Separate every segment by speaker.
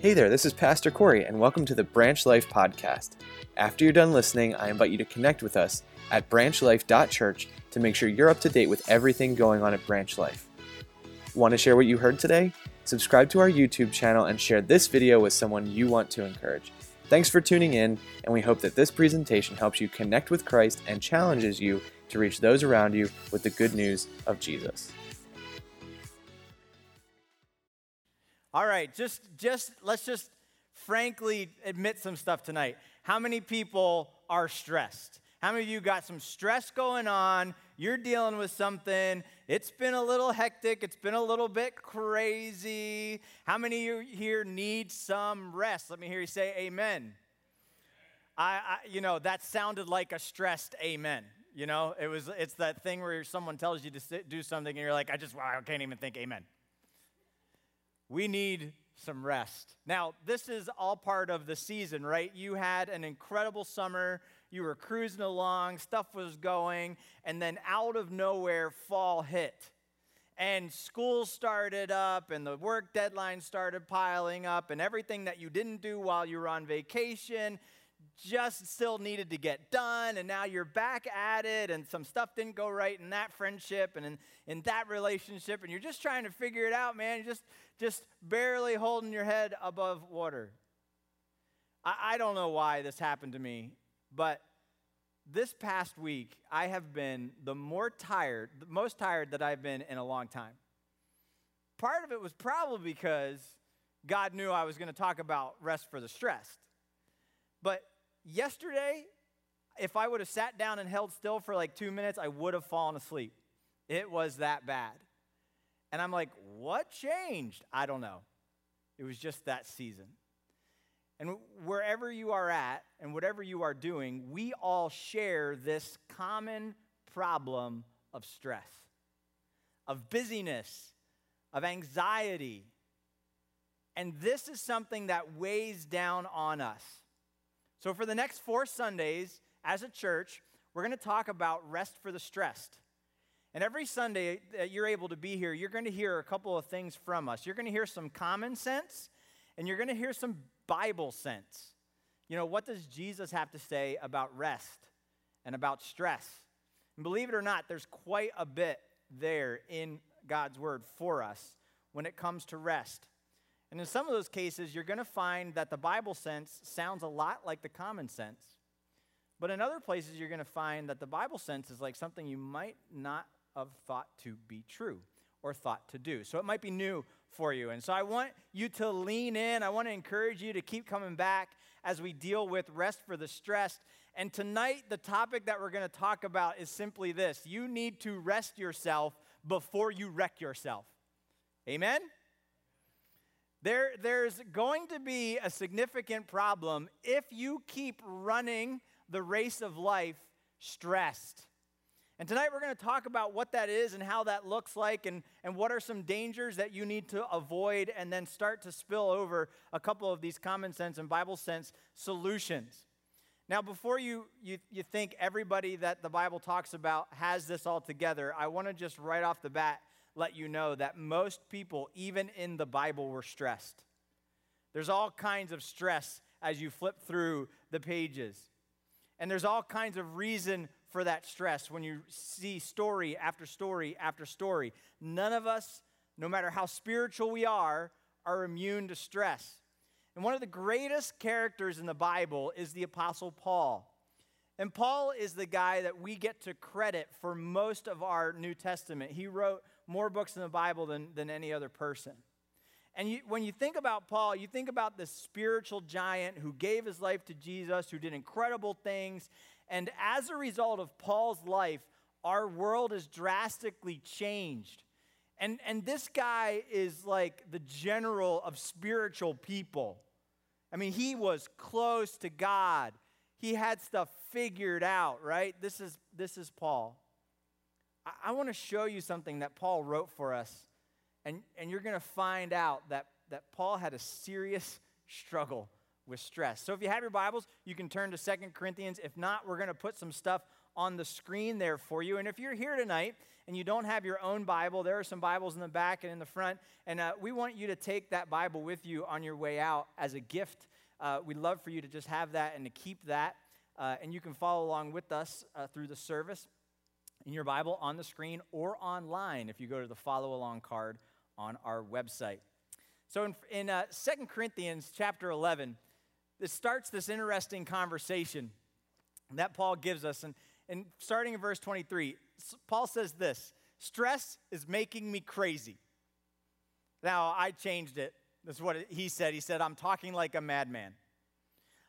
Speaker 1: Hey there, this is Pastor Corey, and welcome to the Branch Life Podcast. After you're done listening, I invite you to connect with us at branchlife.church to make sure you're up to date with everything going on at Branch Life. Want to share what you heard today? Subscribe to our YouTube channel and share this video with someone you want to encourage. Thanks for tuning in, and we hope that this presentation helps you connect with Christ and challenges you to reach those around you with the good news of Jesus.
Speaker 2: All right, just just let's just frankly admit some stuff tonight. How many people are stressed? How many of you got some stress going on? You're dealing with something. It's been a little hectic. It's been a little bit crazy. How many of you here need some rest? Let me hear you say amen. I, I you know, that sounded like a stressed amen. You know, it was it's that thing where someone tells you to sit, do something and you're like, I just I can't even think amen we need some rest. Now, this is all part of the season, right? You had an incredible summer, you were cruising along, stuff was going, and then out of nowhere, fall hit. And school started up, and the work deadline started piling up, and everything that you didn't do while you were on vacation just still needed to get done and now you're back at it and some stuff didn't go right in that friendship and in, in that relationship and you're just trying to figure it out man you're just just barely holding your head above water I, I don't know why this happened to me but this past week i have been the more tired the most tired that i've been in a long time part of it was probably because god knew i was going to talk about rest for the stressed but yesterday, if I would have sat down and held still for like two minutes, I would have fallen asleep. It was that bad. And I'm like, what changed? I don't know. It was just that season. And wherever you are at and whatever you are doing, we all share this common problem of stress, of busyness, of anxiety. And this is something that weighs down on us. So, for the next four Sundays, as a church, we're going to talk about rest for the stressed. And every Sunday that you're able to be here, you're going to hear a couple of things from us. You're going to hear some common sense, and you're going to hear some Bible sense. You know, what does Jesus have to say about rest and about stress? And believe it or not, there's quite a bit there in God's word for us when it comes to rest. And in some of those cases, you're going to find that the Bible sense sounds a lot like the common sense. But in other places, you're going to find that the Bible sense is like something you might not have thought to be true or thought to do. So it might be new for you. And so I want you to lean in. I want to encourage you to keep coming back as we deal with rest for the stressed. And tonight, the topic that we're going to talk about is simply this you need to rest yourself before you wreck yourself. Amen? There, there's going to be a significant problem if you keep running the race of life stressed. And tonight we're going to talk about what that is and how that looks like and, and what are some dangers that you need to avoid and then start to spill over a couple of these common sense and Bible sense solutions. Now, before you, you, you think everybody that the Bible talks about has this all together, I want to just right off the bat let you know that most people, even in the Bible, were stressed. There's all kinds of stress as you flip through the pages. And there's all kinds of reason for that stress when you see story after story after story. None of us, no matter how spiritual we are, are immune to stress. And one of the greatest characters in the Bible is the Apostle Paul. And Paul is the guy that we get to credit for most of our New Testament. He wrote more books in the Bible than, than any other person. And you, when you think about Paul, you think about this spiritual giant who gave his life to Jesus, who did incredible things. And as a result of Paul's life, our world is drastically changed. And, and this guy is like the general of spiritual people. I mean, he was close to God. He had stuff figured out, right? This is, this is Paul. I, I want to show you something that Paul wrote for us, and, and you're going to find out that, that Paul had a serious struggle with stress. So if you have your Bibles, you can turn to Second Corinthians. If not, we're going to put some stuff on the screen there for you. And if you're here tonight and you don't have your own Bible, there are some Bibles in the back and in the front. And uh, we want you to take that Bible with you on your way out as a gift. Uh, we'd love for you to just have that and to keep that. Uh, and you can follow along with us uh, through the service in your Bible on the screen or online if you go to the follow along card on our website. So in, in uh, 2 Corinthians chapter 11, this starts this interesting conversation that Paul gives us. And, and starting in verse 23, Paul says this Stress is making me crazy. Now, I changed it. This is what he said. He said, I'm talking like a madman.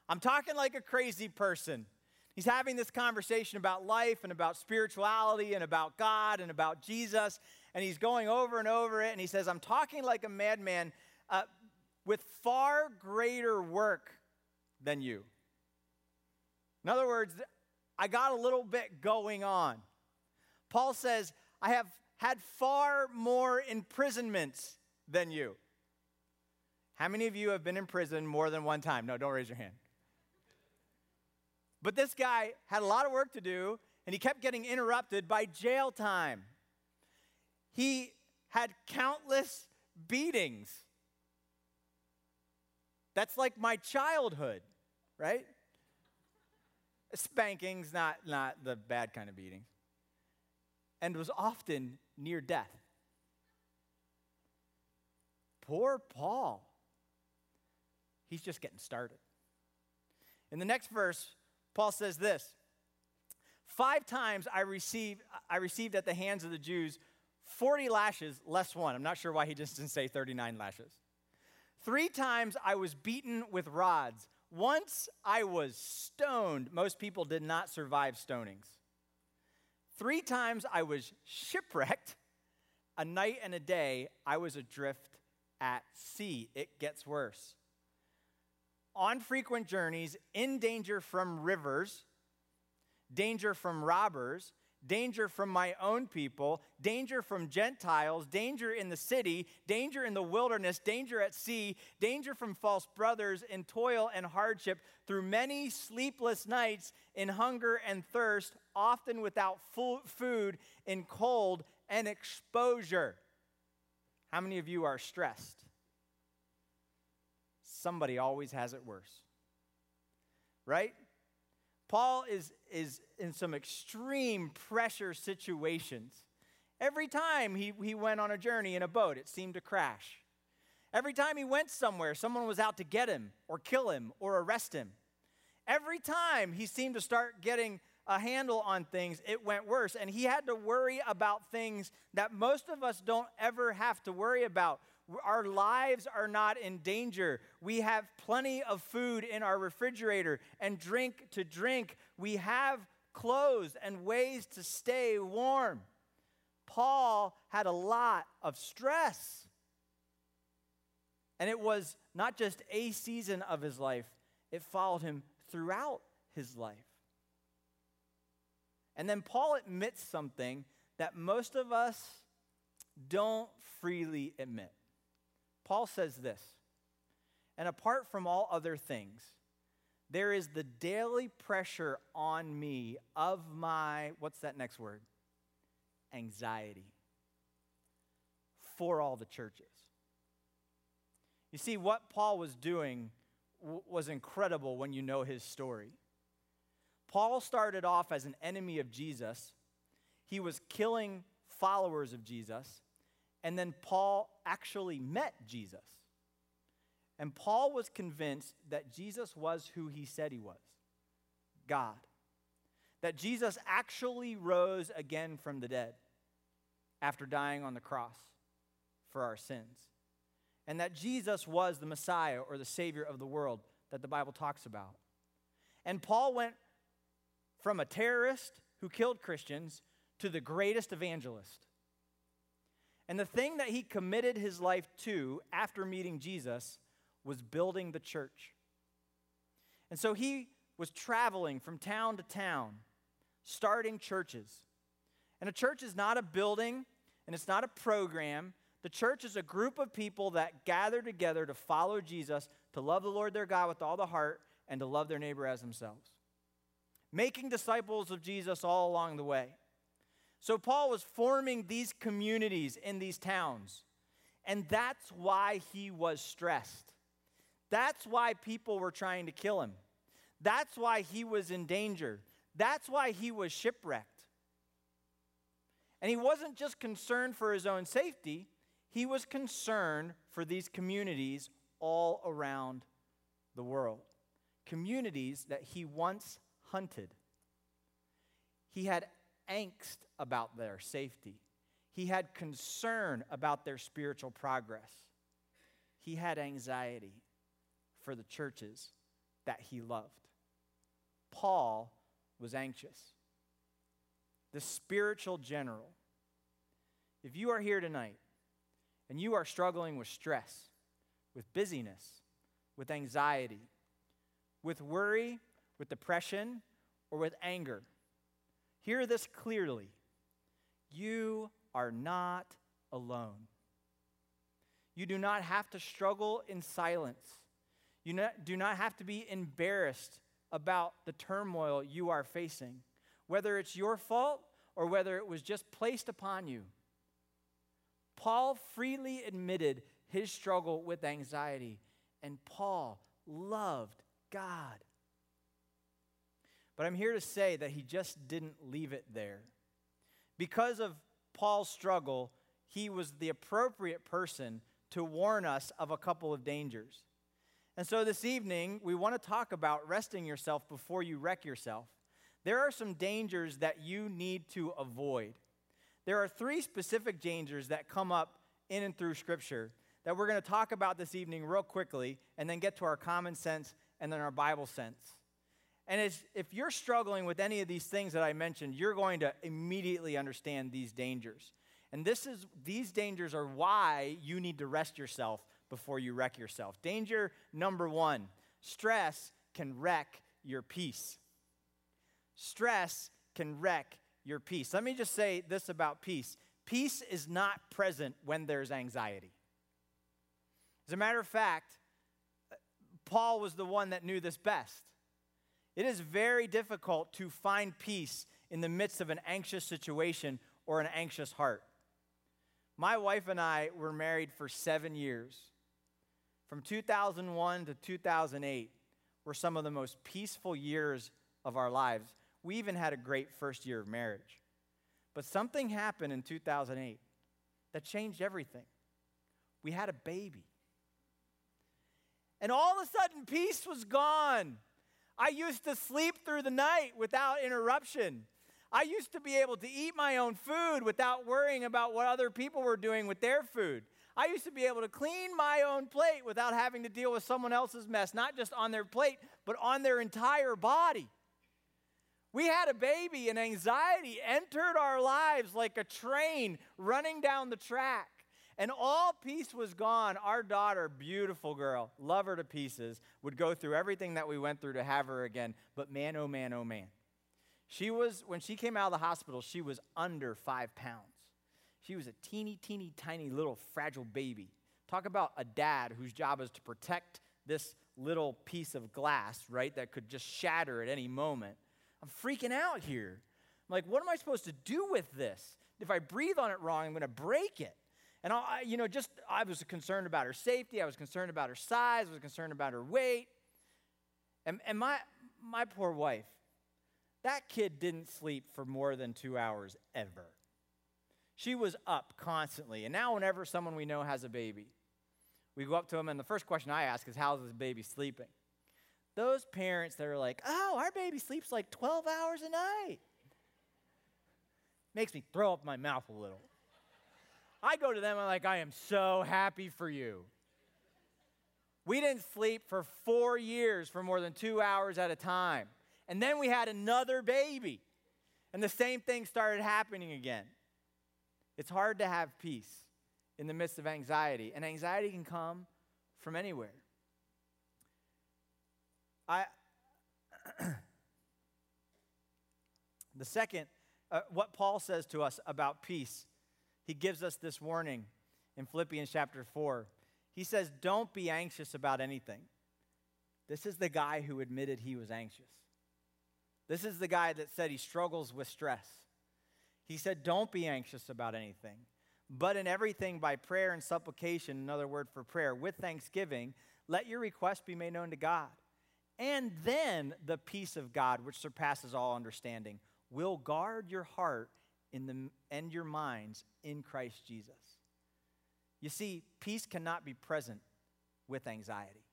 Speaker 2: I'm talking like a crazy person. He's having this conversation about life and about spirituality and about God and about Jesus. And he's going over and over it. And he says, I'm talking like a madman uh, with far greater work than you. In other words, I got a little bit going on. Paul says, I have had far more imprisonments than you. How many of you have been in prison more than one time? No, don't raise your hand. But this guy had a lot of work to do, and he kept getting interrupted by jail time. He had countless beatings. That's like my childhood, right? Spankings, not, not the bad kind of beatings. And was often near death. Poor Paul. He's just getting started. In the next verse, Paul says this Five times I received, I received at the hands of the Jews 40 lashes less one. I'm not sure why he just didn't say 39 lashes. Three times I was beaten with rods. Once I was stoned. Most people did not survive stonings. Three times I was shipwrecked. A night and a day I was adrift at sea. It gets worse on frequent journeys, in danger from rivers, danger from robbers, danger from my own people, danger from Gentiles, danger in the city, danger in the wilderness, danger at sea, danger from false brothers, in toil and hardship, through many sleepless nights, in hunger and thirst, often without food, in cold and exposure. How many of you are stressed? somebody always has it worse. Right? Paul is, is in some extreme pressure situations. Every time he, he went on a journey in a boat, it seemed to crash. Every time he went somewhere, someone was out to get him or kill him or arrest him. Every time he seemed to start getting a handle on things, it went worse. And he had to worry about things that most of us don't ever have to worry about. Our lives are not in danger. We have plenty of food in our refrigerator and drink to drink. We have clothes and ways to stay warm. Paul had a lot of stress. And it was not just a season of his life, it followed him throughout his life. And then Paul admits something that most of us don't freely admit. Paul says this, and apart from all other things, there is the daily pressure on me of my, what's that next word? Anxiety for all the churches. You see, what Paul was doing w- was incredible when you know his story. Paul started off as an enemy of Jesus, he was killing followers of Jesus. And then Paul actually met Jesus. And Paul was convinced that Jesus was who he said he was God. That Jesus actually rose again from the dead after dying on the cross for our sins. And that Jesus was the Messiah or the Savior of the world that the Bible talks about. And Paul went from a terrorist who killed Christians to the greatest evangelist and the thing that he committed his life to after meeting Jesus was building the church. And so he was traveling from town to town, starting churches. And a church is not a building and it's not a program. The church is a group of people that gather together to follow Jesus, to love the Lord their God with all the heart, and to love their neighbor as themselves. making disciples of Jesus all along the way. So Paul was forming these communities in these towns, and that's why he was stressed. That's why people were trying to kill him. That's why he was in danger. That's why he was shipwrecked. And he wasn't just concerned for his own safety, he was concerned for these communities all around the world. Communities that he once hunted. He had angst about their safety. He had concern about their spiritual progress. He had anxiety for the churches that he loved. Paul was anxious. The spiritual general. If you are here tonight and you are struggling with stress, with busyness, with anxiety, with worry, with depression, or with anger, hear this clearly. You are not alone. You do not have to struggle in silence. You do not have to be embarrassed about the turmoil you are facing, whether it's your fault or whether it was just placed upon you. Paul freely admitted his struggle with anxiety, and Paul loved God. But I'm here to say that he just didn't leave it there. Because of Paul's struggle, he was the appropriate person to warn us of a couple of dangers. And so this evening, we want to talk about resting yourself before you wreck yourself. There are some dangers that you need to avoid. There are three specific dangers that come up in and through Scripture that we're going to talk about this evening real quickly and then get to our common sense and then our Bible sense. And if you're struggling with any of these things that I mentioned, you're going to immediately understand these dangers. And this is these dangers are why you need to rest yourself before you wreck yourself. Danger number 1, stress can wreck your peace. Stress can wreck your peace. Let me just say this about peace. Peace is not present when there's anxiety. As a matter of fact, Paul was the one that knew this best. It is very difficult to find peace in the midst of an anxious situation or an anxious heart. My wife and I were married for seven years. From 2001 to 2008 were some of the most peaceful years of our lives. We even had a great first year of marriage. But something happened in 2008 that changed everything. We had a baby. And all of a sudden, peace was gone. I used to sleep through the night without interruption. I used to be able to eat my own food without worrying about what other people were doing with their food. I used to be able to clean my own plate without having to deal with someone else's mess, not just on their plate, but on their entire body. We had a baby, and anxiety entered our lives like a train running down the track. And all peace was gone. Our daughter, beautiful girl, love her to pieces, would go through everything that we went through to have her again. But man, oh man, oh man. She was, when she came out of the hospital, she was under five pounds. She was a teeny, teeny, tiny little fragile baby. Talk about a dad whose job is to protect this little piece of glass, right, that could just shatter at any moment. I'm freaking out here. I'm like, what am I supposed to do with this? If I breathe on it wrong, I'm going to break it. And I, you know, just I was concerned about her safety. I was concerned about her size. I was concerned about her weight. And, and my, my poor wife, that kid didn't sleep for more than two hours ever. She was up constantly. And now, whenever someone we know has a baby, we go up to them, and the first question I ask is, How's this baby sleeping? Those parents that are like, Oh, our baby sleeps like 12 hours a night, makes me throw up my mouth a little. I go to them, and I'm like, I am so happy for you. We didn't sleep for four years for more than two hours at a time. And then we had another baby. And the same thing started happening again. It's hard to have peace in the midst of anxiety, and anxiety can come from anywhere. I the second uh, what Paul says to us about peace, he gives us this warning in Philippians chapter 4. He says, Don't be anxious about anything. This is the guy who admitted he was anxious. This is the guy that said he struggles with stress. He said, Don't be anxious about anything, but in everything by prayer and supplication, another word for prayer, with thanksgiving, let your request be made known to God. And then the peace of God, which surpasses all understanding, will guard your heart in the, and your minds in Christ Jesus. You see, peace cannot be present with anxiety.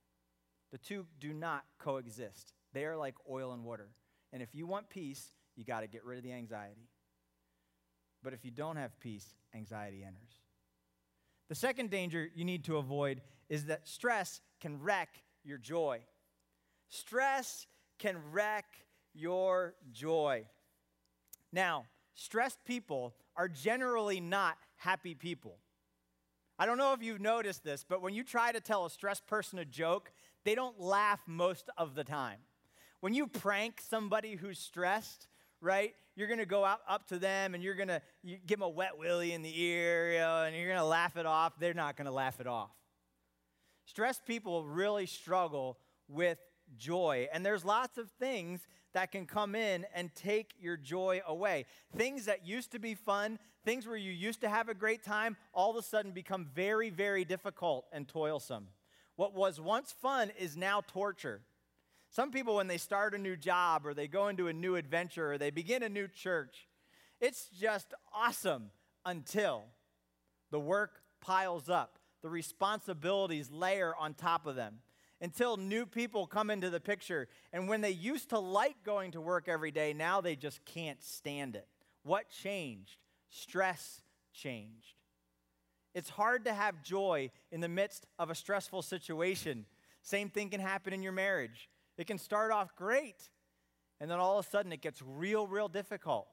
Speaker 2: The two do not coexist. They are like oil and water. And if you want peace, you got to get rid of the anxiety. But if you don't have peace, anxiety enters. The second danger you need to avoid is that stress can wreck your joy. Stress can wreck your joy. Now, stressed people are generally not happy people. I don't know if you've noticed this, but when you try to tell a stressed person a joke, they don't laugh most of the time. When you prank somebody who's stressed, right, you're gonna go out up to them and you're gonna you give them a wet willy in the ear, you know, and you're gonna laugh it off. They're not gonna laugh it off. Stressed people really struggle with joy. And there's lots of things that can come in and take your joy away. Things that used to be fun, things where you used to have a great time, all of a sudden become very, very difficult and toilsome. What was once fun is now torture. Some people, when they start a new job or they go into a new adventure or they begin a new church, it's just awesome until the work piles up, the responsibilities layer on top of them until new people come into the picture. And when they used to like going to work every day, now they just can't stand it. What changed? Stress changed. It's hard to have joy in the midst of a stressful situation. Same thing can happen in your marriage. It can start off great, and then all of a sudden it gets real, real difficult.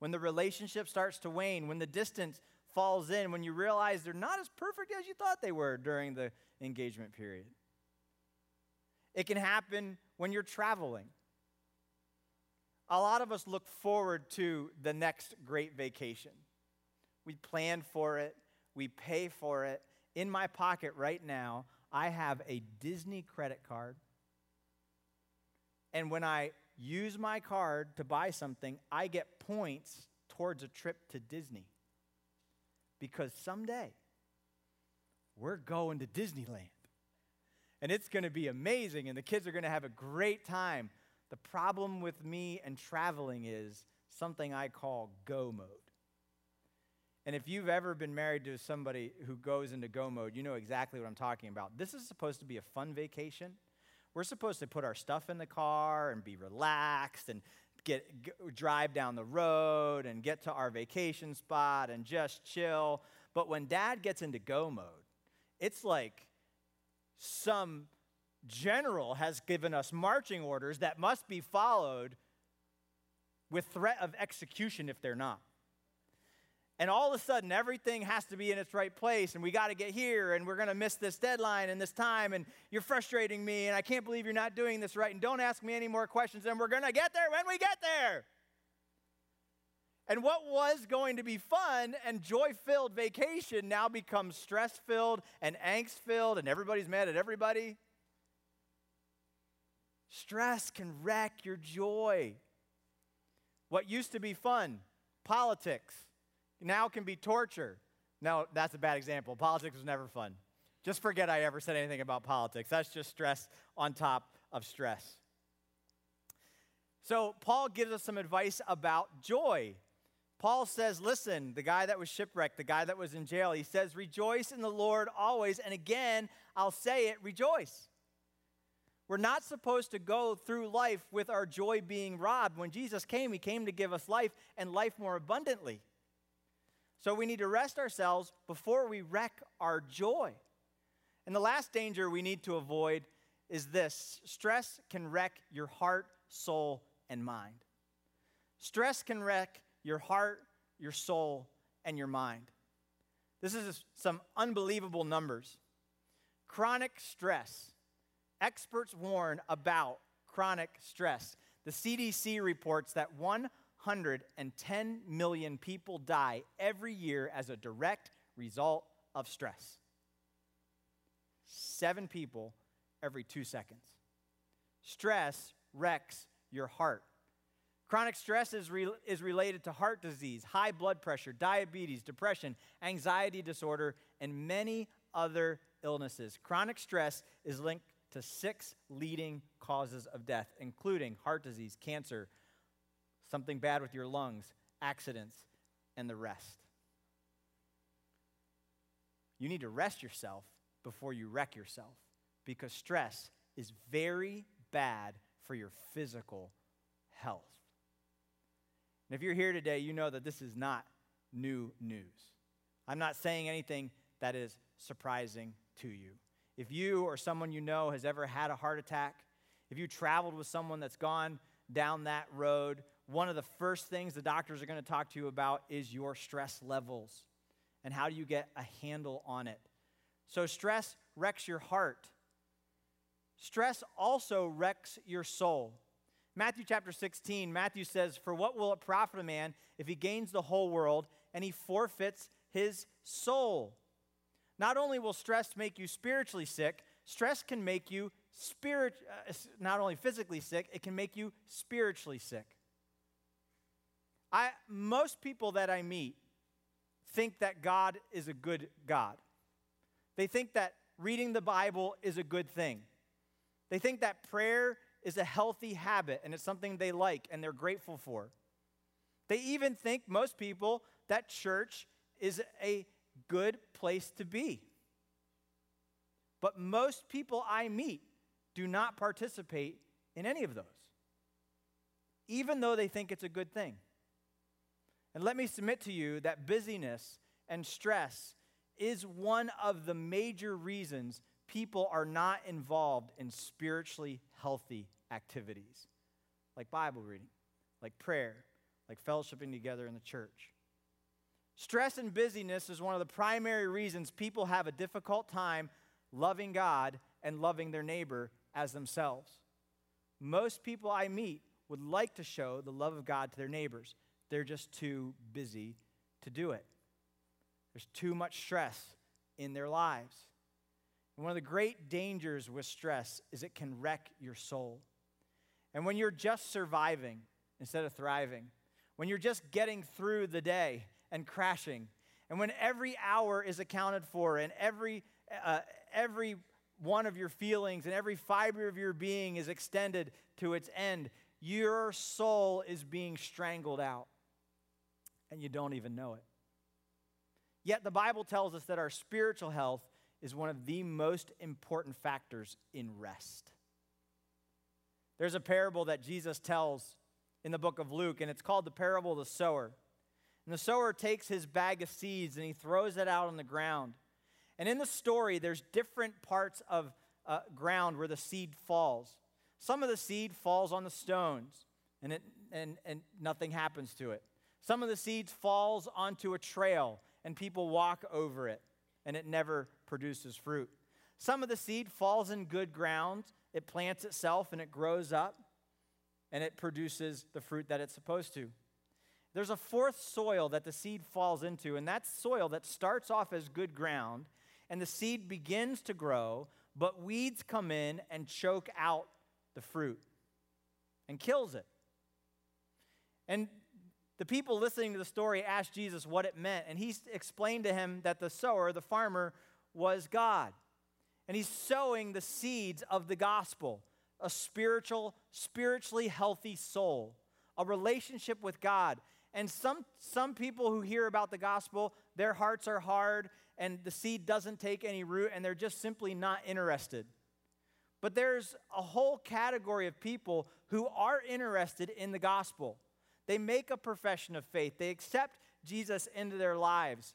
Speaker 2: When the relationship starts to wane, when the distance falls in, when you realize they're not as perfect as you thought they were during the engagement period. It can happen when you're traveling. A lot of us look forward to the next great vacation. We plan for it, we pay for it. In my pocket right now, I have a Disney credit card. And when I use my card to buy something, I get points towards a trip to Disney. Because someday we're going to Disneyland and it's going to be amazing, and the kids are going to have a great time. The problem with me and traveling is something I call go mode. And if you've ever been married to somebody who goes into go mode, you know exactly what I'm talking about. This is supposed to be a fun vacation. We're supposed to put our stuff in the car and be relaxed and get, get drive down the road and get to our vacation spot and just chill. But when dad gets into go mode, it's like some general has given us marching orders that must be followed with threat of execution if they're not. And all of a sudden, everything has to be in its right place, and we got to get here, and we're going to miss this deadline and this time, and you're frustrating me, and I can't believe you're not doing this right, and don't ask me any more questions, and we're going to get there when we get there. And what was going to be fun and joy filled vacation now becomes stress filled and angst filled, and everybody's mad at everybody. Stress can wreck your joy. What used to be fun, politics, now can be torture. No, that's a bad example. Politics was never fun. Just forget I ever said anything about politics. That's just stress on top of stress. So, Paul gives us some advice about joy. Paul says, listen, the guy that was shipwrecked, the guy that was in jail, he says, rejoice in the Lord always. And again, I'll say it, rejoice. We're not supposed to go through life with our joy being robbed. When Jesus came, he came to give us life and life more abundantly. So we need to rest ourselves before we wreck our joy. And the last danger we need to avoid is this stress can wreck your heart, soul, and mind. Stress can wreck your heart, your soul, and your mind. This is some unbelievable numbers. Chronic stress. Experts warn about chronic stress. The CDC reports that 110 million people die every year as a direct result of stress. Seven people every two seconds. Stress wrecks your heart. Chronic stress is, re- is related to heart disease, high blood pressure, diabetes, depression, anxiety disorder, and many other illnesses. Chronic stress is linked to six leading causes of death, including heart disease, cancer, something bad with your lungs, accidents, and the rest. You need to rest yourself before you wreck yourself because stress is very bad for your physical health. And if you're here today, you know that this is not new news. I'm not saying anything that is surprising to you. If you or someone you know has ever had a heart attack, if you traveled with someone that's gone down that road, one of the first things the doctors are going to talk to you about is your stress levels and how do you get a handle on it. So, stress wrecks your heart. Stress also wrecks your soul. Matthew chapter 16, Matthew says, For what will it profit a man if he gains the whole world and he forfeits his soul? Not only will stress make you spiritually sick, stress can make you spirit, uh, not only physically sick, it can make you spiritually sick. I, most people that I meet think that God is a good God. They think that reading the Bible is a good thing. They think that prayer is a healthy habit and it's something they like and they're grateful for. They even think, most people, that church is a good place to be. But most people I meet do not participate in any of those, even though they think it's a good thing. And let me submit to you that busyness and stress is one of the major reasons people are not involved in spiritually healthy activities like Bible reading, like prayer, like fellowshipping together in the church. Stress and busyness is one of the primary reasons people have a difficult time loving God and loving their neighbor as themselves. Most people I meet would like to show the love of God to their neighbors, they're just too busy to do it. There's too much stress in their lives. One of the great dangers with stress is it can wreck your soul. And when you're just surviving instead of thriving, when you're just getting through the day and crashing, and when every hour is accounted for and every, uh, every one of your feelings and every fiber of your being is extended to its end, your soul is being strangled out and you don't even know it. Yet the Bible tells us that our spiritual health is one of the most important factors in rest. There's a parable that Jesus tells in the book of Luke, and it's called the parable of the sower. And the sower takes his bag of seeds and he throws it out on the ground. And in the story, there's different parts of uh, ground where the seed falls. Some of the seed falls on the stones, and, it, and, and nothing happens to it. Some of the seeds falls onto a trail, and people walk over it, and it never produces fruit. Some of the seed falls in good ground, it plants itself, and it grows up, and it produces the fruit that it's supposed to. There's a fourth soil that the seed falls into, and that's soil that starts off as good ground, and the seed begins to grow, but weeds come in and choke out the fruit and kills it. And the people listening to the story asked Jesus what it meant, and he explained to him that the sower, the farmer, was God. And he's sowing the seeds of the gospel, a spiritual, spiritually healthy soul, a relationship with God. And some, some people who hear about the gospel, their hearts are hard and the seed doesn't take any root and they're just simply not interested. But there's a whole category of people who are interested in the gospel. They make a profession of faith, they accept Jesus into their lives,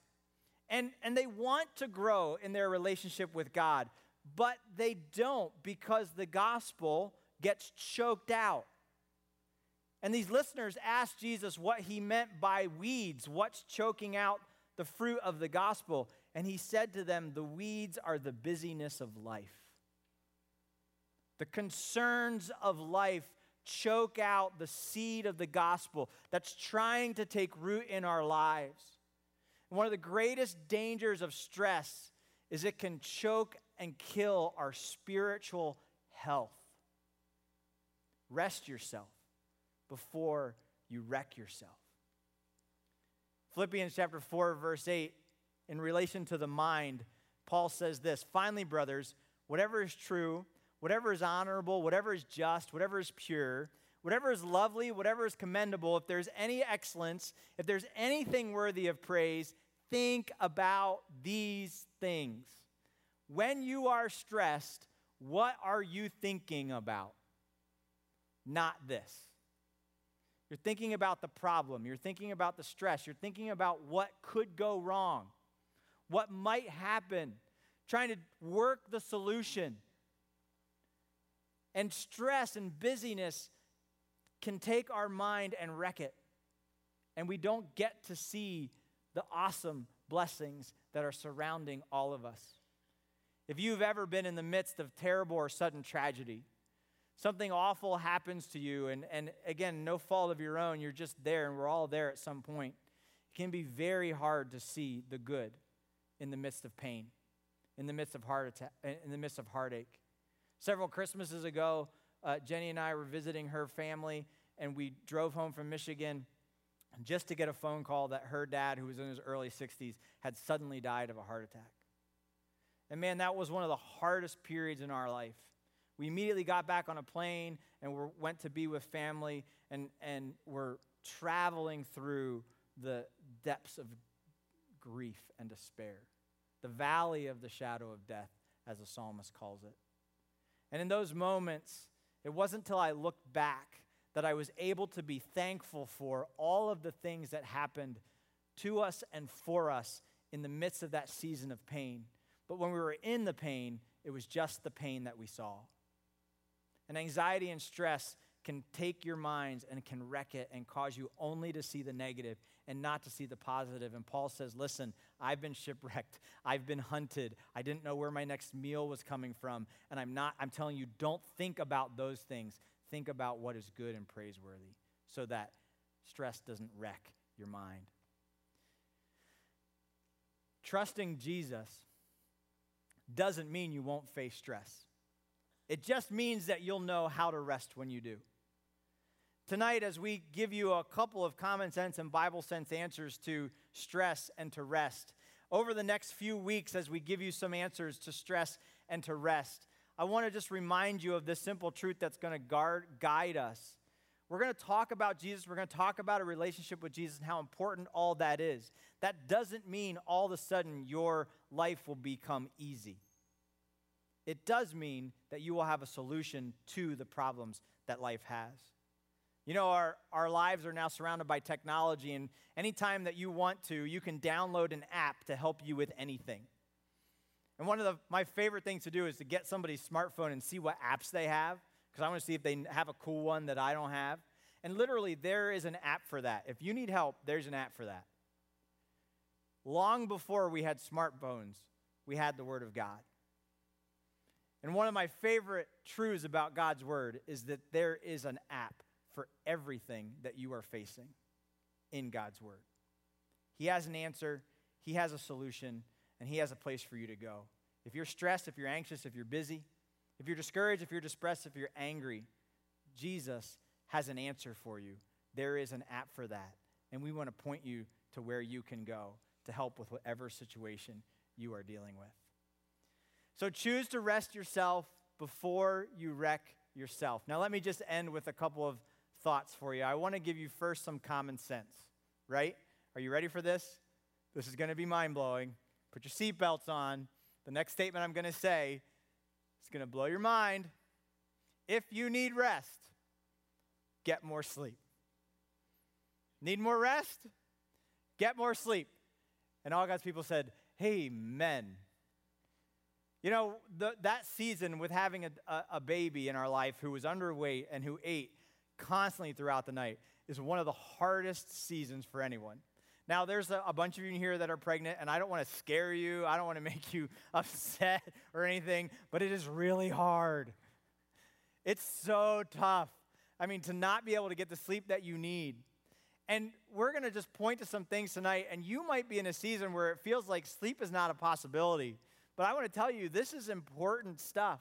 Speaker 2: and, and they want to grow in their relationship with God, but they don't because the gospel gets choked out. And these listeners asked Jesus what he meant by weeds, what's choking out the fruit of the gospel. And he said to them, The weeds are the busyness of life. The concerns of life choke out the seed of the gospel that's trying to take root in our lives. One of the greatest dangers of stress is it can choke and kill our spiritual health. Rest yourself before you wreck yourself. Philippians chapter 4, verse 8, in relation to the mind, Paul says this Finally, brothers, whatever is true, whatever is honorable, whatever is just, whatever is pure, whatever is lovely, whatever is commendable, if there's any excellence, if there's anything worthy of praise, think about these things. When you are stressed, what are you thinking about? Not this. You're thinking about the problem. You're thinking about the stress. You're thinking about what could go wrong, what might happen, trying to work the solution. And stress and busyness can take our mind and wreck it. And we don't get to see the awesome blessings that are surrounding all of us. If you've ever been in the midst of terrible or sudden tragedy, something awful happens to you, and, and again, no fault of your own, you're just there, and we're all there at some point. It can be very hard to see the good in the midst of pain, in the midst of heart attack, in the midst of heartache. Several Christmases ago, uh, Jenny and I were visiting her family, and we drove home from Michigan just to get a phone call that her dad, who was in his early 60s, had suddenly died of a heart attack. And man, that was one of the hardest periods in our life. We immediately got back on a plane and we went to be with family and, and we're traveling through the depths of grief and despair, the valley of the shadow of death, as the psalmist calls it. And in those moments, it wasn't until I looked back that I was able to be thankful for all of the things that happened to us and for us in the midst of that season of pain. But when we were in the pain, it was just the pain that we saw. And anxiety and stress can take your minds and can wreck it and cause you only to see the negative and not to see the positive. And Paul says, Listen, I've been shipwrecked. I've been hunted. I didn't know where my next meal was coming from. And I'm not, I'm telling you, don't think about those things. Think about what is good and praiseworthy so that stress doesn't wreck your mind. Trusting Jesus doesn't mean you won't face stress. It just means that you'll know how to rest when you do. Tonight, as we give you a couple of common sense and Bible sense answers to stress and to rest, over the next few weeks, as we give you some answers to stress and to rest, I want to just remind you of this simple truth that's going to guard, guide us. We're going to talk about Jesus. We're going to talk about a relationship with Jesus and how important all that is. That doesn't mean all of a sudden your life will become easy it does mean that you will have a solution to the problems that life has. You know, our, our lives are now surrounded by technology, and anytime that you want to, you can download an app to help you with anything. And one of the, my favorite things to do is to get somebody's smartphone and see what apps they have, because I want to see if they have a cool one that I don't have. And literally, there is an app for that. If you need help, there's an app for that. Long before we had smartphones, we had the Word of God. And one of my favorite truths about God's word is that there is an app for everything that you are facing in God's word. He has an answer, He has a solution, and He has a place for you to go. If you're stressed, if you're anxious, if you're busy, if you're discouraged, if you're depressed, if you're angry, Jesus has an answer for you. There is an app for that. And we want to point you to where you can go to help with whatever situation you are dealing with. So choose to rest yourself before you wreck yourself. Now, let me just end with a couple of thoughts for you. I want to give you first some common sense, right? Are you ready for this? This is going to be mind blowing. Put your seatbelts on. The next statement I'm going to say is going to blow your mind. If you need rest, get more sleep. Need more rest? Get more sleep. And all God's people said, Amen. You know, the, that season with having a, a, a baby in our life who was underweight and who ate constantly throughout the night is one of the hardest seasons for anyone. Now, there's a, a, bunch of you in here that are pregnant, and I don't want to scare you. I don't want to make you upset or anything, but it is really hard. It's so tough. I mean, to not be able to get the sleep that you need. And we're going to just point to some things tonight, and you might be in a season where it feels like sleep is not a possibility. But I want to tell you, this is important stuff.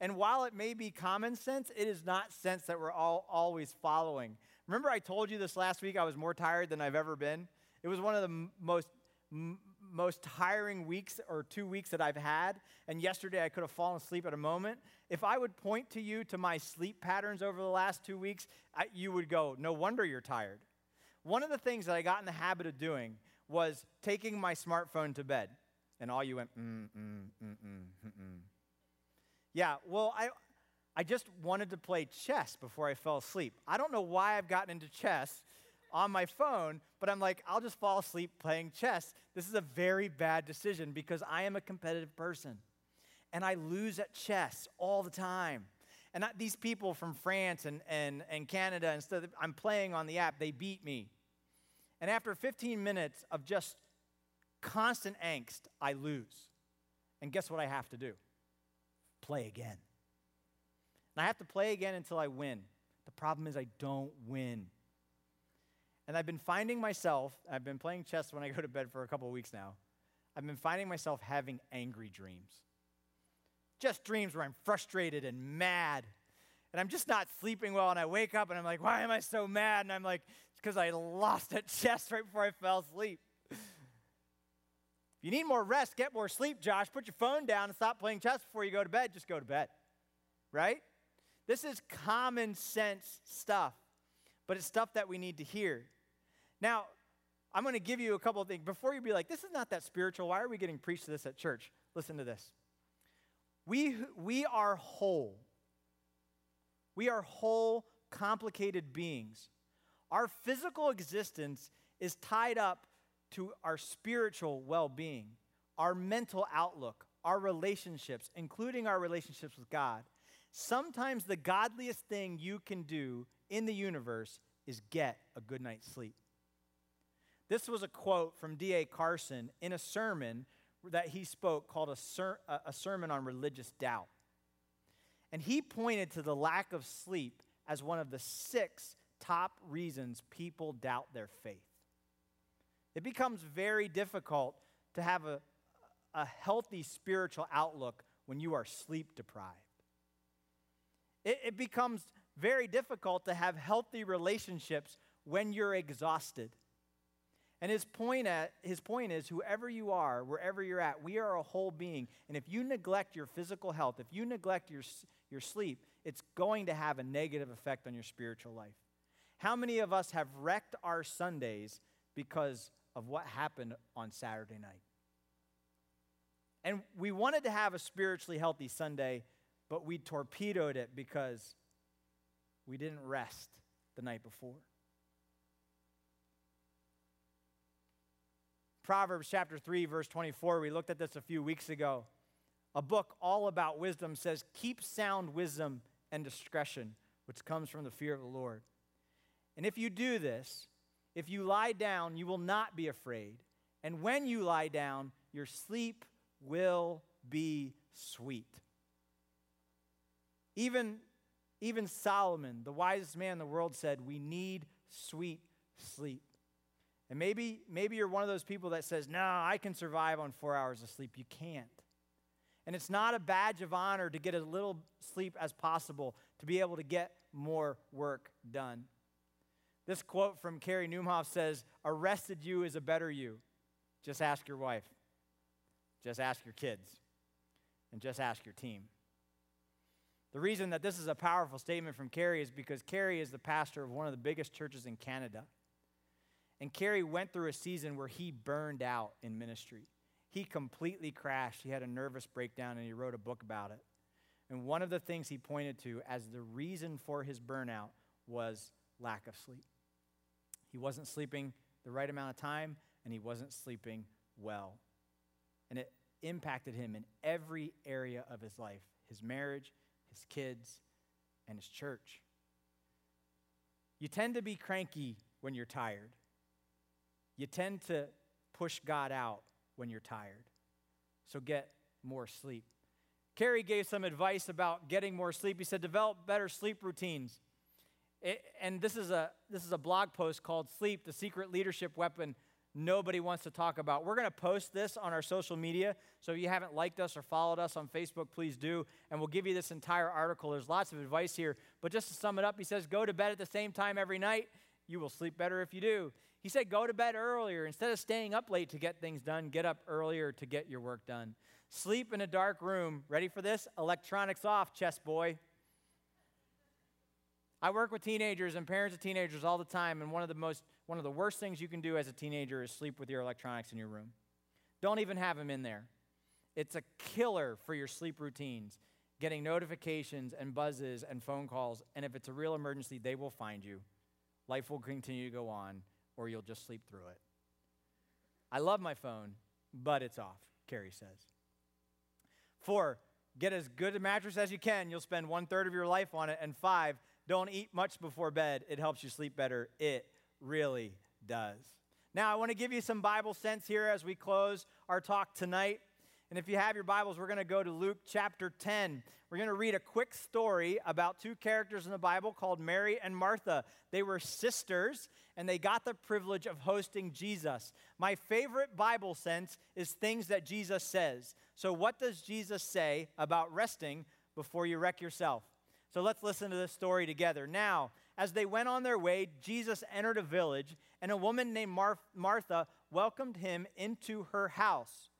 Speaker 2: And while it may be common sense, it is not sense that we're all always following. Remember, I told you this last week I was more tired than I've ever been? It was one of the most, most tiring weeks or two weeks that I've had. And yesterday I could have fallen asleep at a moment. If I would point to you to my sleep patterns over the last two weeks, I, you would go, no wonder you're tired. One of the things that I got in the habit of doing was taking my smartphone to bed. And all you went, mm, mm, mm, mm, mm, mm. Yeah, well, I, I just wanted to play chess before I fell asleep. I don't know why I've gotten into chess on my phone, but I'm like, I'll just fall asleep playing chess. This is a very bad decision because I am a competitive person and I lose at chess all the time. And I, these people from France and, and, and Canada and stuff, I'm playing on the app, they beat me. And after 15 minutes of just constant angst, I lose. And guess what I have to do? Play again. And I have to play again until I win. The problem is, I don't win. And I've been finding myself, I've been playing chess when I go to bed for a couple of weeks now. I've been finding myself having angry dreams. Just dreams where I'm frustrated and mad. And I'm just not sleeping well. And I wake up and I'm like, why am I so mad? And I'm like, it's because I lost at chess right before I fell asleep. If you need more rest, get more sleep, Josh. Put your phone down and stop playing chess before you go to bed. Just go to bed. Right? This is common sense stuff, but it's stuff that we need to hear. Now, I'm going to give you a couple of things. Before you be like, this is not that spiritual. Why are we getting preached to this at church? Listen to this. We, we are whole. We are whole, complicated beings. Our physical existence is tied up to our spiritual well being, our mental outlook, our relationships, including our relationships with God. Sometimes the godliest thing you can do in the universe is get a good night's sleep. This was a quote from D.A. Carson in a sermon that he spoke called a, ser- a sermon on religious doubt. And he pointed to the lack of sleep as one of the six top reasons people doubt their faith. It becomes very difficult to have a, a healthy spiritual outlook when you are sleep deprived. It, it becomes very difficult to have healthy relationships when you're exhausted. And his point, at, his point is whoever you are, wherever you're at, we are a whole being. And if you neglect your physical health, if you neglect your, your sleep, it's going to have a negative effect on your spiritual life. How many of us have wrecked our Sundays because of what happened on Saturday night? And we wanted to have a spiritually healthy Sunday, but we torpedoed it because we didn't rest the night before. Proverbs chapter 3, verse 24, we looked at this a few weeks ago. A book all about wisdom says, Keep sound wisdom and discretion, which comes from the fear of the Lord. And if you do this, if you lie down, you will not be afraid. And when you lie down, your sleep will be sweet. Even, even Solomon, the wisest man in the world, said, We need sweet sleep. And maybe, maybe you're one of those people that says, No, I can survive on four hours of sleep. You can't. And it's not a badge of honor to get as little sleep as possible to be able to get more work done. This quote from Carey Nieuwhof says, Arrested you is a better you. Just ask your wife, just ask your kids, and just ask your team. The reason that this is a powerful statement from Carey is because Carey is the pastor of one of the biggest churches in Canada. And Carey went through a season where he burned out in ministry. He completely crashed. He had a nervous breakdown and he wrote a book about it. And one of the things he pointed to as the reason for his burnout was lack of sleep. He wasn't sleeping the right amount of time and he wasn't sleeping well. And it impacted him in every area of his life his marriage, his kids, and his church. You tend to be cranky when you're tired. You tend to push God out when you're tired. So get more sleep. Carey gave some advice about getting more sleep. He said, develop better sleep routines. It, and this is, a, this is a blog post called Sleep, the Secret Leadership Weapon nobody wants to talk about. We're going to post this on our social media. So if you haven't liked us or followed us on Facebook, please do. And we'll give you this entire article. There's lots of advice here. But just to sum it up, he says, Go to bed at the same time every night. You will sleep better if you do. He said, Go to bed earlier. Instead of staying up late to get things done, get up earlier to get your work done. Sleep in a dark room. Ready for this? Electronics off, chess boy. I work with teenagers and parents of teenagers all the time, and one of the most one of the worst things you can do as a teenager is sleep with your electronics in your room. Don't even have them in there. It's a killer for your sleep routines, getting notifications and buzzes and phone calls, and if it's a real emergency, they will find you. Life will continue to go on, or you'll just sleep through it. I love my phone, but it's off, Carey says. Four, get as good a mattress as you can. You'll spend one third of your life on it. And five, don't eat much before bed. It helps you sleep better. It really does. Now, I want to give you some Bible sense here as we close our talk tonight. And if you have your Bibles, we're going to go to Luke chapter 10. We're going to read a quick story about two characters in the Bible called Mary and Martha. They were sisters, and they got the privilege of hosting Jesus. My favorite Bible sense is things that Jesus says. So, what does Jesus say about resting before you wreck yourself? So let's listen to this story together. Now, as they went on their way, Jesus entered a village, and a woman named Mar- Martha welcomed him into her house.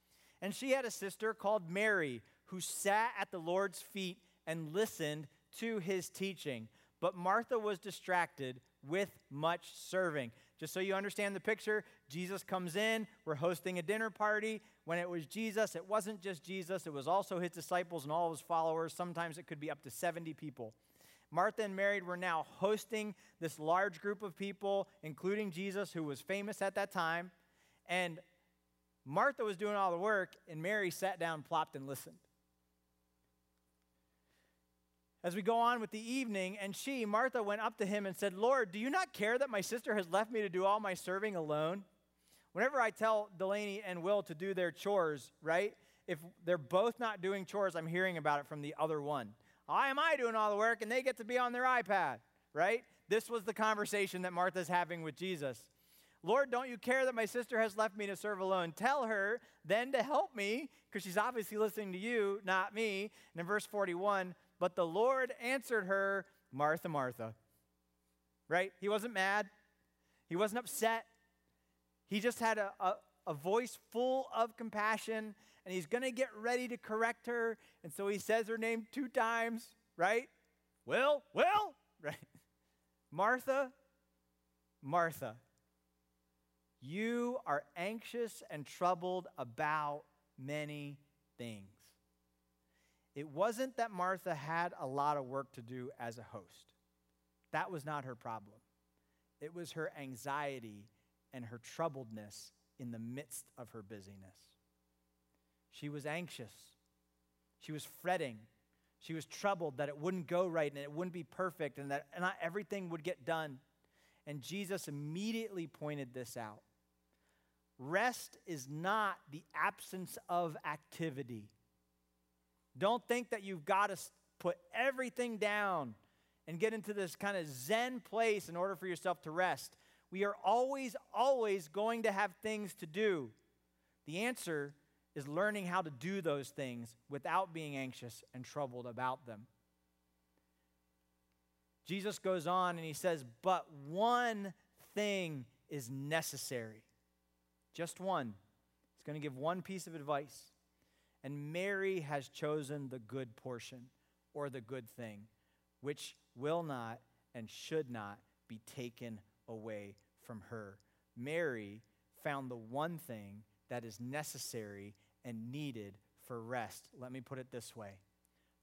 Speaker 2: And she had a sister called Mary who sat at the Lord's feet and listened to his teaching. But Martha was distracted with much serving. Just so you understand the picture, Jesus comes in, we're hosting a dinner party. When it was Jesus, it wasn't just Jesus, it was also his disciples and all his followers. Sometimes it could be up to 70 people. Martha and Mary were now hosting this large group of people, including Jesus, who was famous at that time. And Martha was doing all the work, and Mary sat down, plopped, and listened as we go on with the evening, and she, Martha, went up to him and said, Lord, do you not care that my sister has left me to do all my serving alone? Whenever I tell Delaney and Will to do their chores, right? If they're both not doing chores, I'm hearing about it from the other one. Why am I doing all the work and they get to be on their iPad, right? This was the conversation that Martha's having with Jesus. Lord, don't you care that my sister has left me to serve alone? Tell her then to help me, because she's obviously listening to you, not me. And in verse 41, but the Lord answered her, Martha, Martha. Right? He wasn't mad, he wasn't upset. He just had a, a, a voice full of compassion, and he's going to get ready to correct her. And so he says her name two times, right? Will, Will, right? Martha, Martha, you are anxious and troubled about many things. It wasn't that Martha had a lot of work to do as a host. That was not her problem. It was her anxiety and her troubledness in the midst of her busyness. She was anxious. She was fretting. She was troubled that it wouldn't go right and it wouldn't be perfect and that not everything would get done. And Jesus immediately pointed this out. Rest is not the absence of activity. Don't think that you've got to put everything down and get into this kind of zen place in order for yourself to rest. We are always, always going to have things to do. The answer is learning how to do those things without being anxious and troubled about them. Jesus goes on and he says, But one thing is necessary. Just one. He's going to give one piece of advice. And Mary has chosen the good portion or the good thing, which will not and should not be taken away from her. Mary found the one thing that is necessary and needed for rest. Let me put it this way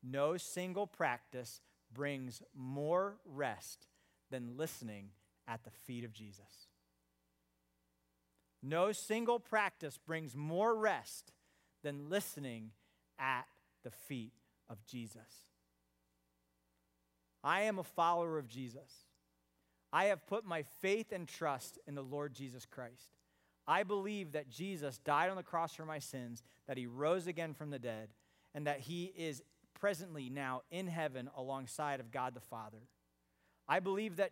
Speaker 2: no single practice brings more rest than listening at the feet of Jesus. No single practice brings more rest than listening at the feet of Jesus. I am a follower of Jesus. I have put my faith and trust in the Lord Jesus Christ. I believe that Jesus died on the cross for my sins, that he rose again from the dead, and that he is presently now in heaven alongside of God the Father. I believe that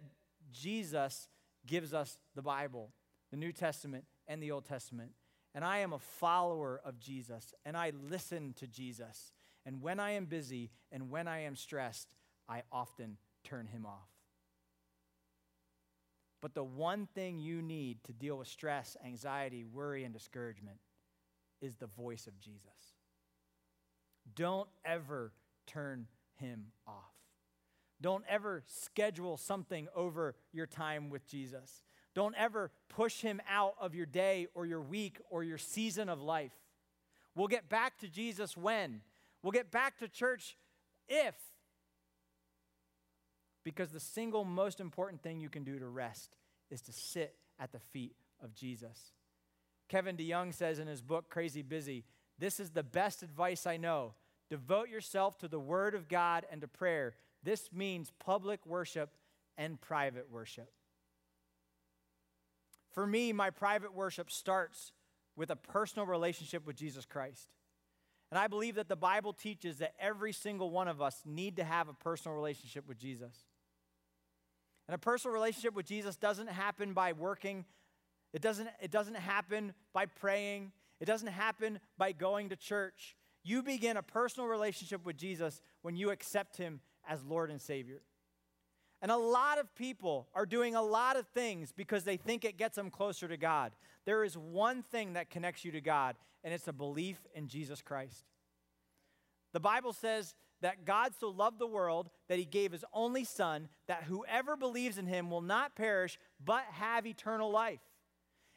Speaker 2: Jesus gives us the Bible, the New Testament and the Old Testament. And I am a follower of Jesus, and I listen to Jesus. And when I am busy and when I am stressed, I often turn him off. But the one thing you need to deal with stress, anxiety, worry, and discouragement is the voice of Jesus. Don't ever turn him off. Don't ever schedule something over your time with Jesus. Don't ever push him out of your day or your week or your season of life. We'll get back to Jesus when? We'll get back to church if. Because the single most important thing you can do to rest is to sit at the feet of Jesus. Kevin DeYoung says in his book, Crazy Busy, this is the best advice I know. Devote yourself to the Word of God and to prayer. This means public worship and private worship. For me, my private worship starts with a personal relationship with Jesus Christ. And I believe that the Bible teaches that every single one of us need to have a personal relationship with Jesus. And a personal relationship with Jesus doesn't happen by working, it doesn't, it doesn't happen by praying, it doesn't happen by going to church. You begin a personal relationship with Jesus when you accept him as Lord and Savior. And a lot of people are doing a lot of things because they think it gets them closer to God. There is one thing that connects you to God, and it's a belief in Jesus Christ. The Bible says that God so loved the world that he gave his only Son, that whoever believes in him will not perish, but have eternal life.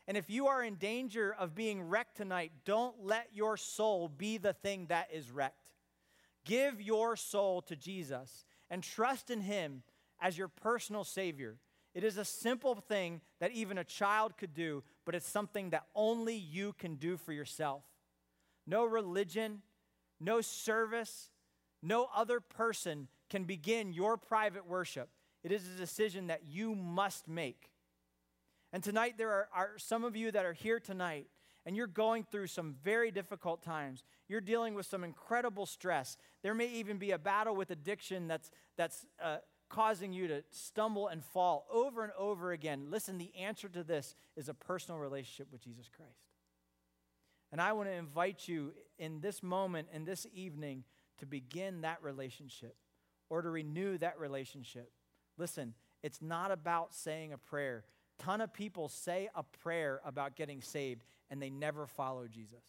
Speaker 2: And if you are in danger of being wrecked tonight, don't let your soul be the thing that is wrecked. Give your soul to Jesus and trust in Him as your personal Savior. It is a simple thing that even a child could do, but it's something that only you can do for yourself. No religion, no service, no other person can begin your private worship. It is a decision that you must make. And tonight, there are, are, some of you that are here tonight, and you're going through some very difficult times. You're dealing with some incredible stress. There may even be a battle with addiction that's, that's uh, causing you to stumble and fall over and over again. Listen, the answer to this is a personal relationship with Jesus Christ. And I want to invite you in this moment, in this evening, to begin that relationship or to renew that relationship. Listen, it's not about saying a prayer ton of people say a prayer about getting saved and they never follow Jesus.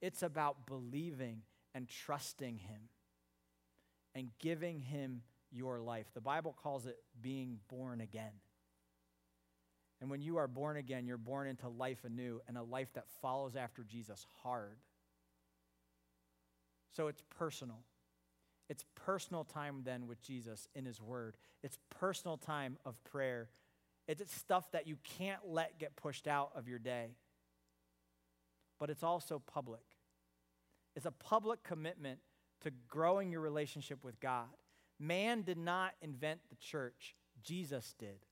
Speaker 2: It's about believing and trusting Him and giving Him your life. The Bible calls it being born again. And when you are born again, you're born into life anew and a life that follows after Jesus hard. So it's personal. It's personal time then with Jesus in His Word. It's personal time of prayer it's stuff that you can't let get pushed out of your day. But it's also public. It's a public commitment to growing your relationship with God. Man did not invent the church, Jesus did.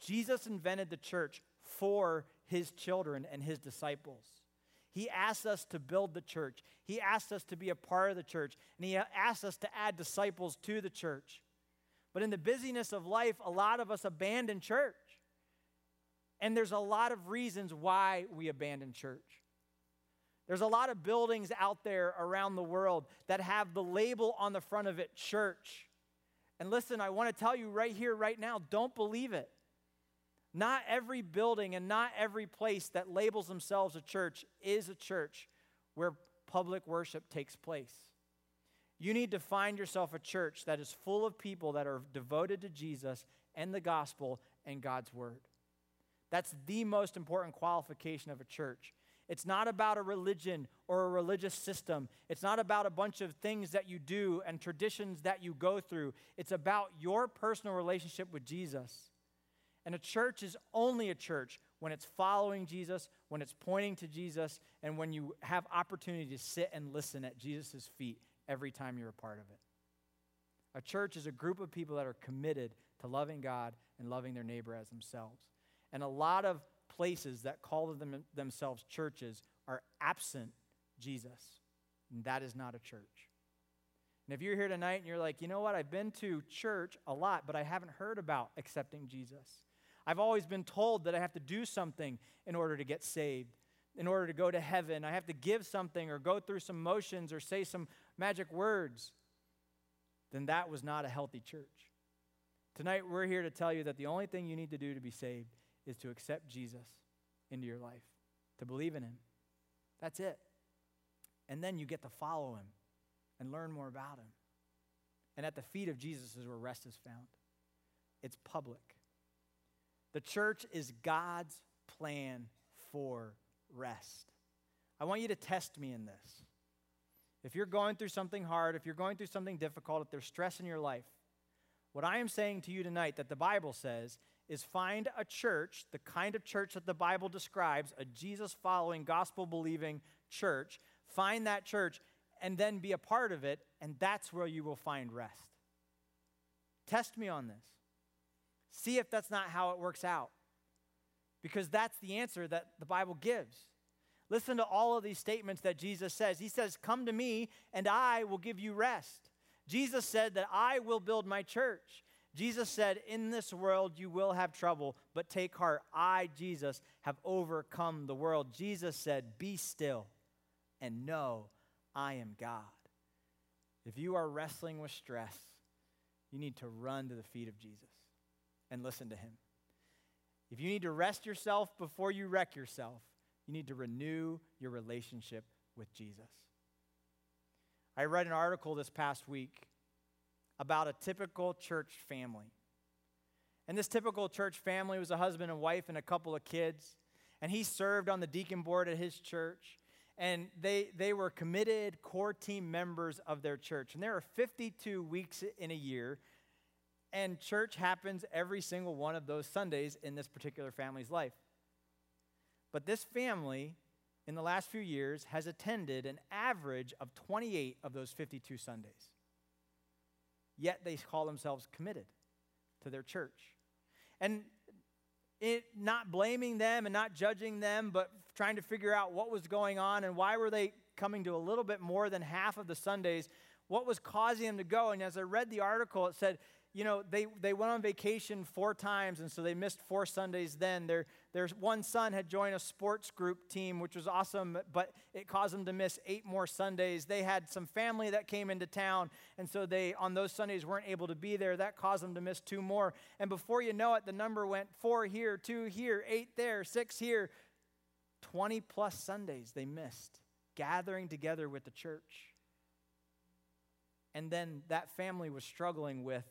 Speaker 2: Jesus invented the church for his children and his disciples. He asked us to build the church. He asked us to be a part of the church. And he asked us to add disciples to the church. But in the busyness of life, a lot of us abandon church. And there's a lot of reasons why we abandon church. There's a lot of buildings out there around the world that have the label on the front of it, church. And listen, I want to tell you right here, right now, don't believe it. Not every building and not every place that labels themselves a church is a church where public worship takes place. You need to find yourself a church that is full of people that are devoted to Jesus and the gospel and God's word. That's the most important qualification of a church. It's not about a religion or a religious system. It's not about a bunch of things that you do and traditions that you go through. It's about your personal relationship with Jesus. And a church is only a church when it's following Jesus, when it's pointing to Jesus, and when you have opportunity to sit and listen at Jesus' feet every time you're a part of it. A church is a group of people that are committed to loving God and loving their neighbor as themselves. And a lot of places that call them, themselves churches are absent Jesus. And that is not a church. And if you're here tonight and you're like, you know what, I've been to church a lot, but I haven't heard about accepting Jesus. I've always been told that I have to do something in order to get saved, in order to go to heaven. I have to give something or go through some motions or say some magic words. Then that was not a healthy church. Tonight, we're here to tell you that the only thing you need to do to be saved is to accept Jesus into your life, to believe in him. That's it. And then you get to follow him and learn more about him. And at the feet of Jesus is where rest is found. It's public. The church is God's plan for rest. I want you to test me in this. If you're going through something hard, if you're going through something difficult, if there's stress in your life, what I am saying to you tonight that the Bible says is find a church, the kind of church that the Bible describes, a Jesus following, gospel believing church. Find that church and then be a part of it, and that's where you will find rest. Test me on this. See if that's not how it works out. Because that's the answer that the Bible gives. Listen to all of these statements that Jesus says. He says, Come to me, and I will give you rest. Jesus said that I will build my church. Jesus said, In this world you will have trouble, but take heart. I, Jesus, have overcome the world. Jesus said, Be still and know I am God. If you are wrestling with stress, you need to run to the feet of Jesus and listen to him. If you need to rest yourself before you wreck yourself, you need to renew your relationship with Jesus. I read an article this past week about a typical church family. And this typical church family was a husband and wife and a couple of kids. And he served on the deacon board at his church. And they, they were committed core team members of their church. And there are 52 weeks in a year and church happens every single one of those Sundays in this particular family's life. But this family, in the last few years, has attended an average of 28 of those 52 Sundays. Yet they call themselves committed to their church. And it, not blaming them and not judging them, but trying to figure out what was going on and why were they coming to a little bit more than half of the Sundays, what was causing them to go. And as I read the article, it said you know, they, they went on vacation four times, and so they missed four Sundays then. Their, their one son had joined a sports group team, which was awesome, but it caused them to miss eight more Sundays. They had some family that came into town, and so they, on those Sundays, weren't able to be there. That caused them to miss two more. And before you know it, the number went four here, two here, eight there, six here. 20 plus Sundays they missed gathering together with the church. And then that family was struggling with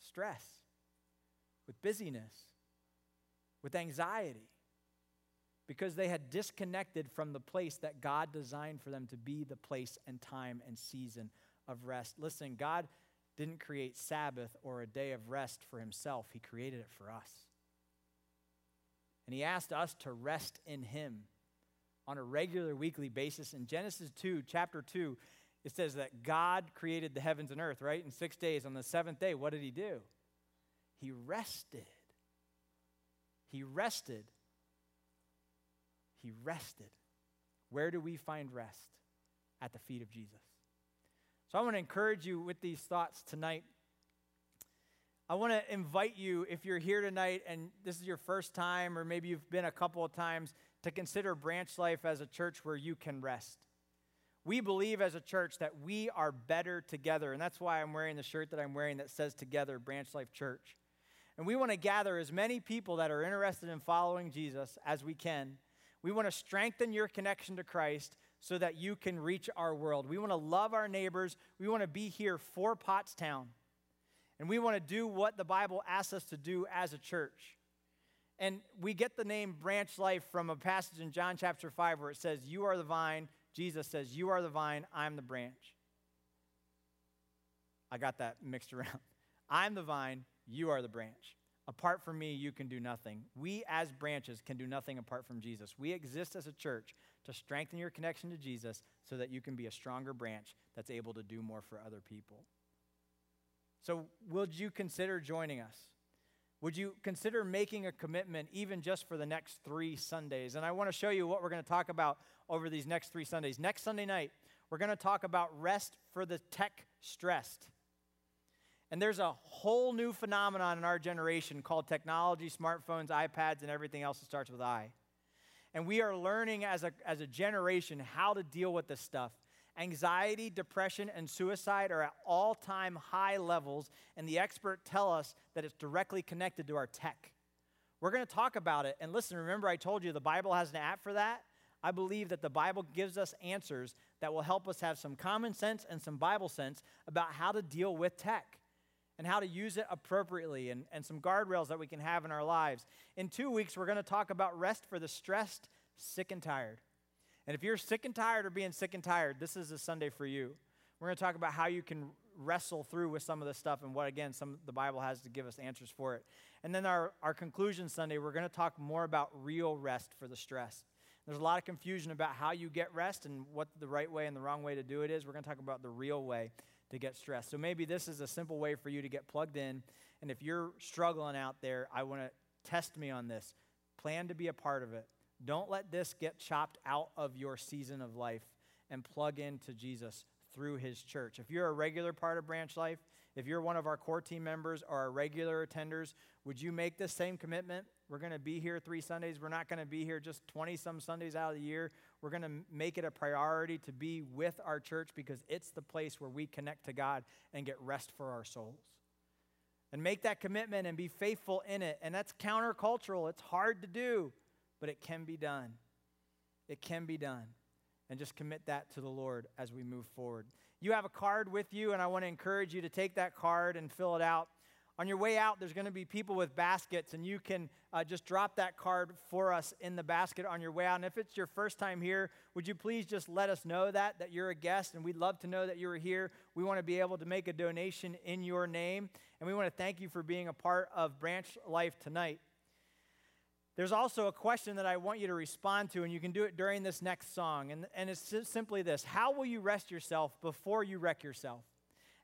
Speaker 2: stress, with busyness, with anxiety, because they had disconnected from the place that God designed for them to be the place and time and season of rest. Listen, God didn't create Sabbath or a day of rest for himself, He created it for us. And He asked us to rest in Him on a regular weekly basis. In Genesis 2, chapter 2, it says that God created the heavens and earth, right? In six days. On the seventh day, what did he do? He rested. He rested. He rested. Where do we find rest? At the feet of Jesus. So I want to encourage you with these thoughts tonight. I want to invite you, if you're here tonight and this is your first time, or maybe you've been a couple of times, to consider Branch Life as a church where you can rest. We believe as a church that we are better together. And that's why I'm wearing the shirt that I'm wearing that says Together, Branch Life Church. And we want to gather as many people that are interested in following Jesus as we can. We want to strengthen your connection to Christ so that you can reach our world. We want to love our neighbors. We want to be here for Pottstown. And we want to do what the Bible asks us to do as a church. And we get the name branch life from a passage in John chapter 5 where it says, You are the vine, Jesus says, You are the vine, I'm the branch. I got that mixed around. I'm the vine, you are the branch. Apart from me, you can do nothing. We, as branches, can do nothing apart from Jesus. We exist as a church to strengthen your connection to Jesus so that you can be a stronger branch that's able to do more for other people. So, would you consider joining us? Would you consider making a commitment even just for the next three Sundays? And I want to show you what we're going to talk about over these next three Sundays. Next Sunday night, we're going to talk about rest for the tech stressed. And there's a whole new phenomenon in our generation called technology, smartphones, iPads, and everything else that starts with I. And we are learning as a, as a generation how to deal with this stuff. Anxiety, depression, and suicide are at all time high levels, and the experts tell us that it's directly connected to our tech. We're going to talk about it. And listen, remember, I told you the Bible has an app for that. I believe that the Bible gives us answers that will help us have some common sense and some Bible sense about how to deal with tech and how to use it appropriately and, and some guardrails that we can have in our lives. In two weeks, we're going to talk about rest for the stressed, sick, and tired. And if you're sick and tired or being sick and tired, this is a Sunday for you. We're going to talk about how you can wrestle through with some of this stuff and what, again, some the Bible has to give us answers for it. And then our, our conclusion Sunday, we're going to talk more about real rest for the stress. There's a lot of confusion about how you get rest and what the right way and the wrong way to do it is. We're going to talk about the real way to get stressed. So maybe this is a simple way for you to get plugged in. And if you're struggling out there, I want to test me on this. Plan to be a part of it. Don't let this get chopped out of your season of life and plug into Jesus through his church. If you're a regular part of Branch Life, if you're one of our core team members or our regular attenders, would you make this same commitment? We're going to be here three Sundays. We're not going to be here just 20 some Sundays out of the year. We're going to make it a priority to be with our church because it's the place where we connect to God and get rest for our souls. And make that commitment and be faithful in it. And that's countercultural. It's hard to do, but it can be done. It can be done. And just commit that to the Lord as we move forward. You have a card with you, and I want to encourage you to take that card and fill it out. On your way out, there's going to be people with baskets, and you can uh, just drop that card for us in the basket on your way out. And if it's your first time here, would you please just let us know that, that you're a guest, and we'd love to know that you're here. We want to be able to make a donation in your name, and we want to thank you for being a part of Branch Life tonight. There's also a question that I want you to respond to, and you can do it during this next song. And, and it's simply this How will you rest yourself before you wreck yourself?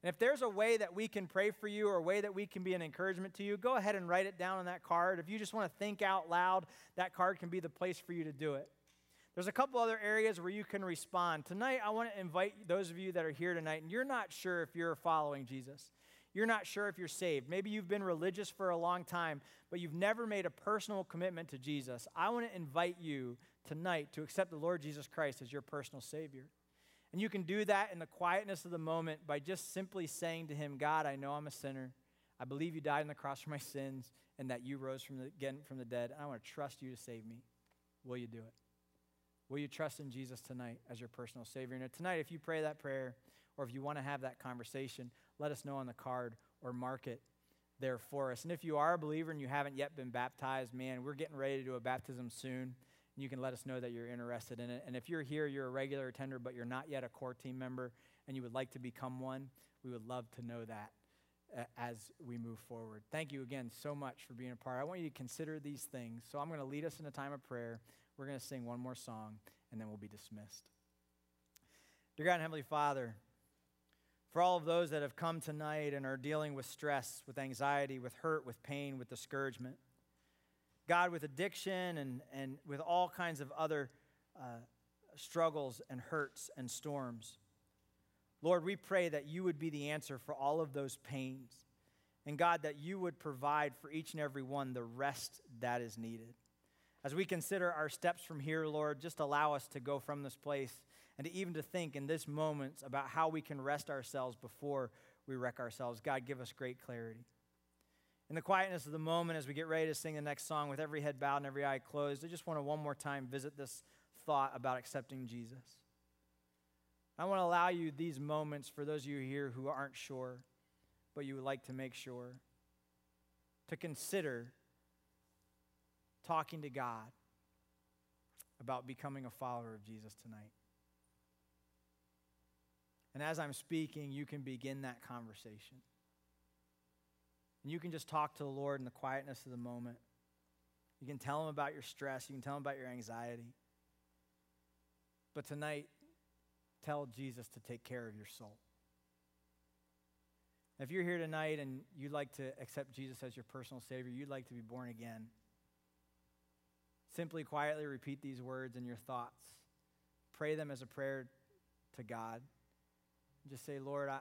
Speaker 2: And if there's a way that we can pray for you or a way that we can be an encouragement to you, go ahead and write it down on that card. If you just want to think out loud, that card can be the place for you to do it. There's a couple other areas where you can respond. Tonight, I want to invite those of you that are here tonight, and you're not sure if you're following Jesus. You're not sure if you're saved. Maybe you've been religious for a long time, but you've never made a personal commitment to Jesus. I want to invite you tonight to accept the Lord Jesus Christ as your personal Savior. And you can do that in the quietness of the moment by just simply saying to Him, God, I know I'm a sinner. I believe you died on the cross for my sins and that you rose from the, again from the dead. And I want to trust you to save me. Will you do it? Will you trust in Jesus tonight as your personal Savior? And tonight, if you pray that prayer or if you want to have that conversation, let us know on the card or mark it there for us. And if you are a believer and you haven't yet been baptized, man, we're getting ready to do a baptism soon and you can let us know that you're interested in it. And if you're here, you're a regular attender, but you're not yet a core team member, and you would like to become one, we would love to know that uh, as we move forward. Thank you again so much for being a part. I want you to consider these things. So I'm going to lead us in a time of prayer. We're going to sing one more song, and then we'll be dismissed. Dear God and Heavenly Father, for all of those that have come tonight and are dealing with stress, with anxiety, with hurt, with pain, with discouragement, God, with addiction and, and with all kinds of other uh, struggles and hurts and storms. Lord, we pray that you would be the answer for all of those pains. And God, that you would provide for each and every one the rest that is needed. As we consider our steps from here, Lord, just allow us to go from this place and to even to think in this moment about how we can rest ourselves before we wreck ourselves. God, give us great clarity. In the quietness of the moment, as we get ready to sing the next song with every head bowed and every eye closed, I just want to one more time visit this thought about accepting Jesus. I want to allow you these moments for those of you here who aren't sure, but you would like to make sure, to consider talking to God about becoming a follower of Jesus tonight. And as I'm speaking, you can begin that conversation. And you can just talk to the Lord in the quietness of the moment. You can tell him about your stress, you can tell him about your anxiety. But tonight, tell Jesus to take care of your soul. If you're here tonight and you'd like to accept Jesus as your personal Savior, you'd like to be born again, simply quietly repeat these words in your thoughts. Pray them as a prayer to God. Just say, Lord, I,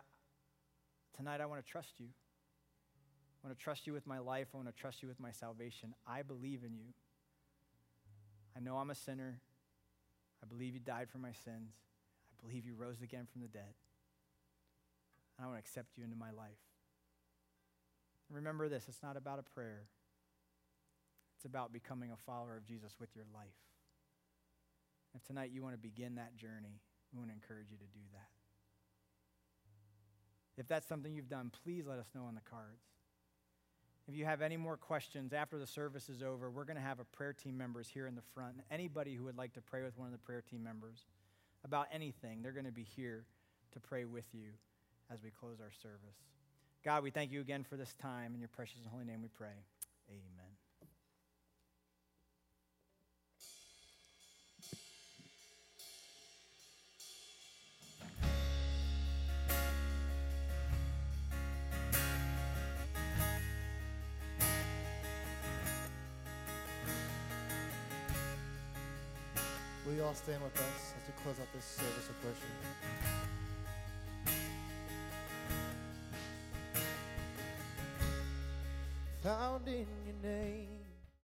Speaker 2: tonight I want to trust you. I want to trust you with my life. I want to trust you with my salvation. I believe in you. I know I'm a sinner. I believe you died for my sins. I believe you rose again from the dead. And I want to accept you into my life. remember this it's not about a prayer, it's about becoming a follower of Jesus with your life. If tonight you want to begin that journey, we want to encourage you to do that. If that's something you've done, please let us know on the cards. If you have any more questions after the service is over, we're going to have a prayer team members here in the front. Anybody who would like to pray with one of the prayer team members about anything, they're going to be here to pray with you as we close our service. God, we thank you again for this time. In your precious and holy name we pray. Amen.
Speaker 3: Will you all stand with us as we close out this service of worship? Found in your name